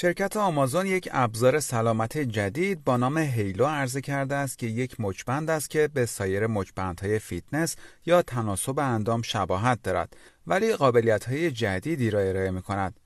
شرکت آمازون یک ابزار سلامت جدید با نام Halo عرضه کرده است که یک مچبند است که به سایر مچبندهای فیتنس یا تناسب اندام شباهت دارد ولی قابلیت‌های جدیدی را ارائه می کند.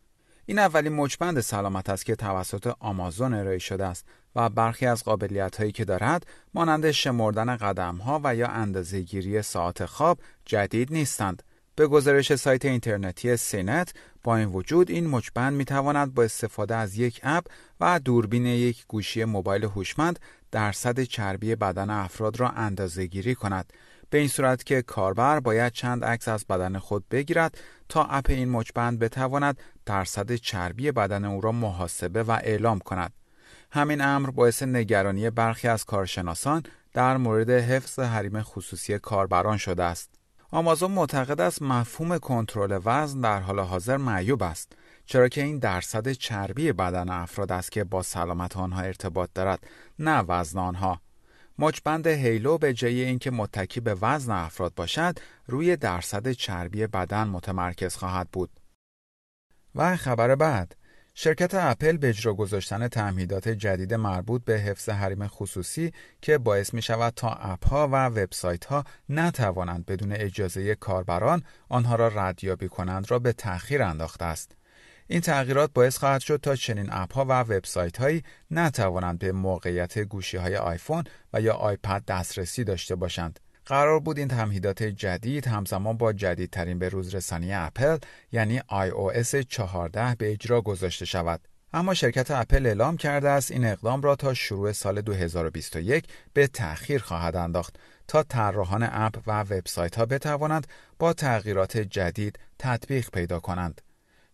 این اولین مچبند سلامت است که توسط آمازون ارائه شده است و برخی از قابلیت‌هایی که دارد مانند شمردن قدم‌ها و یا اندازه‌گیری ساعت خواب جدید نیستند. به گزارش سایت اینترنتی CNET با این وجود این مچبند می تواند با استفاده از یک اپ و دوربین یک گوشی موبایل هوشمند درصد چربی بدن افراد را اندازه گیری کند. به این صورت که کاربر باید چند عکس از بدن خود بگیرد تا اپ این مچبند بتواند درصد چربی بدن او را محاسبه و اعلام کند. همین امر باعث نگرانی برخی از کارشناسان در مورد حفظ حریم خصوصی کاربران شده است. آمازون معتقد است مفهوم کنترل وزن در حال حاضر معیوب است چرا که این درصد چربی بدن افراد است که با سلامت آنها ارتباط دارد نه وزن آنها. مچبند هیلو به جای اینکه متکی به وزن افراد باشد روی درصد چربی بدن متمرکز خواهد بود. و خبر بعد شرکت اپل به اجرا گذاشتن تعمیدات جدید مربوط به حفظ حریم خصوصی که باعث می شود تا اپ ها و وبسایت ها نتوانند بدون اجازه کاربران آنها را ردیابی کنند را به تأخیر انداخته است. این تغییرات باعث خواهد شد تا چنین اپ ها و وبسایت هایی نتوانند به موقعیت گوشی های آیفون و یا آیپد دسترسی داشته باشند. قرار بود این تمهیدات جدید همزمان با جدیدترین به روز رسانی اپل یعنی iOS 14 به اجرا گذاشته شود. اما شرکت اپل اعلام کرده است این اقدام را تا شروع سال 2021 به تأخیر خواهد انداخت تا طراحان اپ و وبسایت ها بتوانند با تغییرات جدید تطبیق پیدا کنند.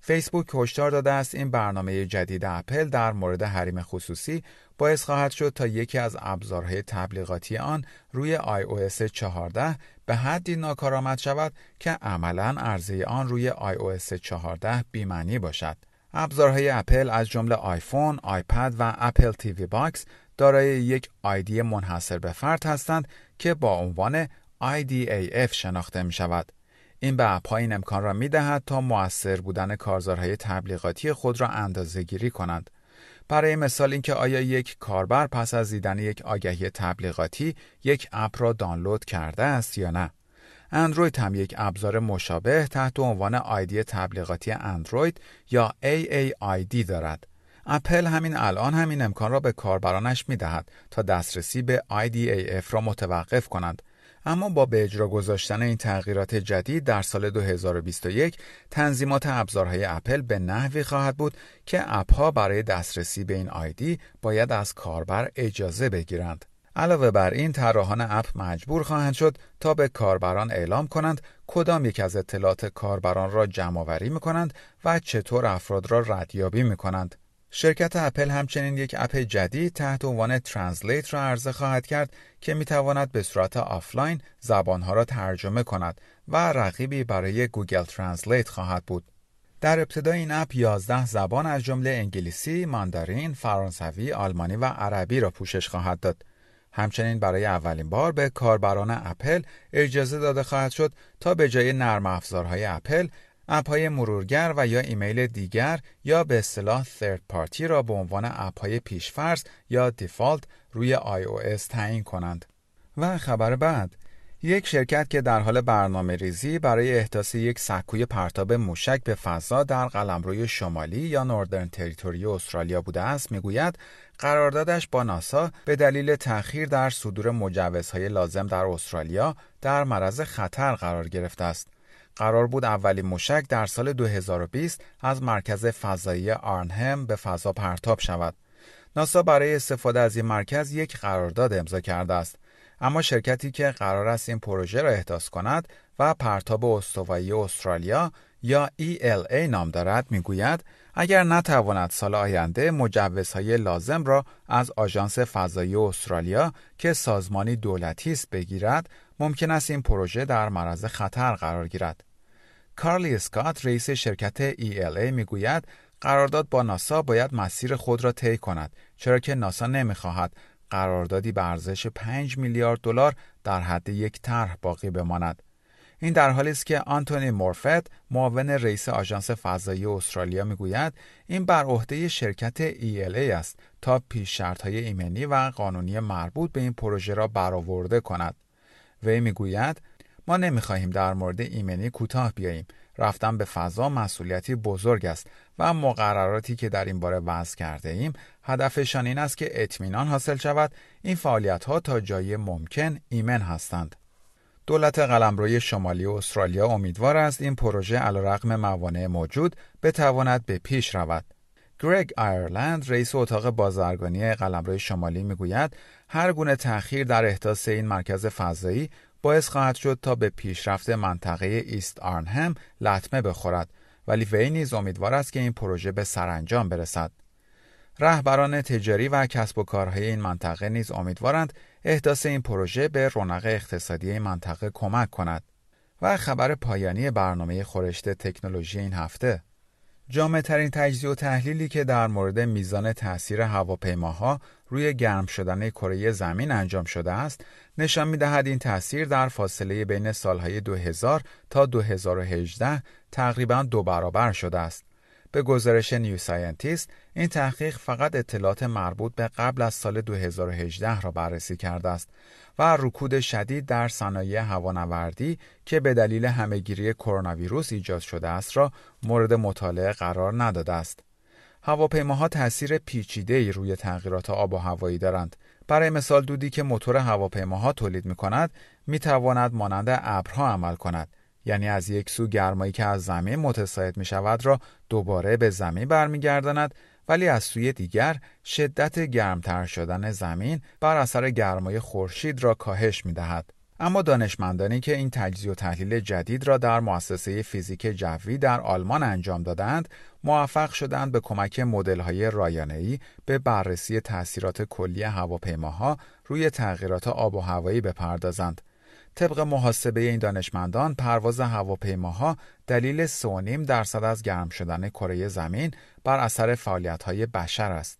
فیسبوک هشدار داده است این برنامه جدید اپل در مورد حریم خصوصی باعث خواهد شد تا یکی از ابزارهای تبلیغاتی آن روی iOS 14 به حدی ناکارآمد شود که عملا عرضه آن روی iOS 14 بیمعنی باشد. ابزارهای اپل از جمله آیفون، آیپد و اپل TV Box دارای یک آیدی منحصر به فرد هستند که با عنوان IDAF شناخته می شود. این به اپ این امکان را می دهد تا موثر بودن کارزارهای تبلیغاتی خود را اندازه گیری کنند. برای مثال اینکه آیا یک کاربر پس از دیدن یک آگهی تبلیغاتی یک اپ را دانلود کرده است یا نه. اندروید هم یک ابزار مشابه تحت عنوان آیدی تبلیغاتی اندروید یا AAID دارد. اپل همین الان همین امکان را به کاربرانش می دهد تا دسترسی به IDAF را متوقف کنند اما با به اجرا گذاشتن این تغییرات جدید در سال 2021 تنظیمات ابزارهای اپل به نحوی خواهد بود که اپها برای دسترسی به این آیدی باید از کاربر اجازه بگیرند. علاوه بر این طراحان اپ مجبور خواهند شد تا به کاربران اعلام کنند کدام یک از اطلاعات کاربران را جمع آوری می کنند و چطور افراد را ردیابی می کنند. شرکت اپل همچنین یک اپ جدید تحت عنوان Translate را عرضه خواهد کرد که می تواند به صورت آفلاین زبانها را ترجمه کند و رقیبی برای گوگل Translate خواهد بود. در ابتدا این اپ 11 زبان از جمله انگلیسی، ماندارین، فرانسوی، آلمانی و عربی را پوشش خواهد داد. همچنین برای اولین بار به کاربران اپل اجازه داده خواهد شد تا به جای نرم افزارهای اپل اپهای مرورگر و یا ایمیل دیگر یا به اصطلاح third party را به عنوان اپهای پیشفرض یا default روی iOS تعیین کنند. و خبر بعد یک شرکت که در حال برنامه ریزی برای احداث یک سکوی پرتاب موشک به فضا در قلمروی شمالی یا Northern Territory استرالیا بوده است می‌گوید قراردادش با ناسا به دلیل تأخیر در صدور مجوزهای لازم در استرالیا در معرض خطر قرار گرفته است. قرار بود اولین موشک در سال 2020 از مرکز فضایی آرنهم به فضا پرتاب شود. ناسا برای استفاده از این مرکز یک قرارداد امضا کرده است. اما شرکتی که قرار است این پروژه را احداث کند و پرتاب استوایی استرالیا یا ELA نام دارد می‌گوید اگر نتواند سال آینده مجوزهای لازم را از آژانس فضایی استرالیا که سازمانی دولتی است بگیرد ممکن است این پروژه در معرض خطر قرار گیرد. کارلی اسکات رئیس شرکت ELA می‌گوید قرارداد با ناسا باید مسیر خود را طی کند چرا که ناسا نمی‌خواهد قراردادی به ارزش 5 میلیارد دلار در حد یک طرح باقی بماند. این در حالی است که آنتونی مورفت معاون رئیس آژانس فضایی استرالیا می‌گوید این بر عهده شرکت ELA است تا پیش های ایمنی و قانونی مربوط به این پروژه را برآورده کند. وی می‌گوید ما نمی‌خواهیم در مورد ایمنی کوتاه بیاییم. رفتن به فضا مسئولیتی بزرگ است و مقرراتی که در این باره وضع کرده ایم هدفشان این است که اطمینان حاصل شود. این فعالیت ها تا جای ممکن ایمن هستند. دولت قلمروی شمالی استرالیا امیدوار است این پروژه علیرغم موانع موجود بتواند به پیش رود. گرگ آیرلند رئیس اتاق بازرگانی قلمروی شمالی می‌گوید هر گونه تأخیر در احداث این مرکز فضایی باعث خواهد شد تا به پیشرفت منطقه ایست آرنهم لطمه بخورد ولی وی نیز امیدوار است که این پروژه به سرانجام برسد. رهبران تجاری و کسب و کارهای این منطقه نیز امیدوارند احداث این پروژه به رونق اقتصادی این منطقه کمک کند و خبر پایانی برنامه خورشت تکنولوژی این هفته جامع ترین تجزیه و تحلیلی که در مورد میزان تاثیر هواپیماها روی گرم شدن کره زمین انجام شده است نشان می دهد این تاثیر در فاصله بین سالهای 2000 تا 2018 تقریبا دو برابر شده است. به گزارش New Scientist این تحقیق فقط اطلاعات مربوط به قبل از سال 2018 را بررسی کرده است و رکود شدید در صنایع هوانوردی که به دلیل همهگیری کرونا ویروس ایجاد شده است را مورد مطالعه قرار نداده است. هواپیماها تاثیر پیچیده روی تغییرات آب و هوایی دارند. برای مثال دودی که موتور هواپیماها تولید می کند می تواند مانند ابرها عمل کند یعنی از یک سو گرمایی که از زمین متساعد می شود را دوباره به زمین برمیگرداند ولی از سوی دیگر شدت گرمتر شدن زمین بر اثر گرمای خورشید را کاهش می دهد. اما دانشمندانی که این تجزیه و تحلیل جدید را در مؤسسه فیزیک جوی در آلمان انجام دادند موفق شدند به کمک مدل‌های رایانه‌ای به بررسی تاثیرات کلی هواپیماها روی تغییرات آب و هوایی بپردازند طبق محاسبه این دانشمندان پرواز هواپیماها دلیل 3.5 درصد از گرم شدن کره زمین بر اثر های بشر است.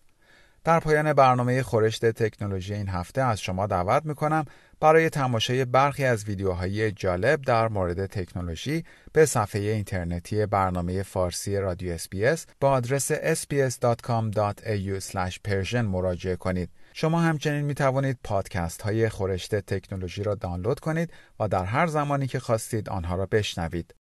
در پایان برنامه خورشت تکنولوژی این هفته از شما دعوت می کنم برای تماشای برخی از ویدیوهای جالب در مورد تکنولوژی به صفحه اینترنتی برنامه فارسی رادیو اسپیس با آدرس sbs.com.au/persian مراجعه کنید. شما همچنین می توانید پادکست های خورشت تکنولوژی را دانلود کنید و در هر زمانی که خواستید آنها را بشنوید.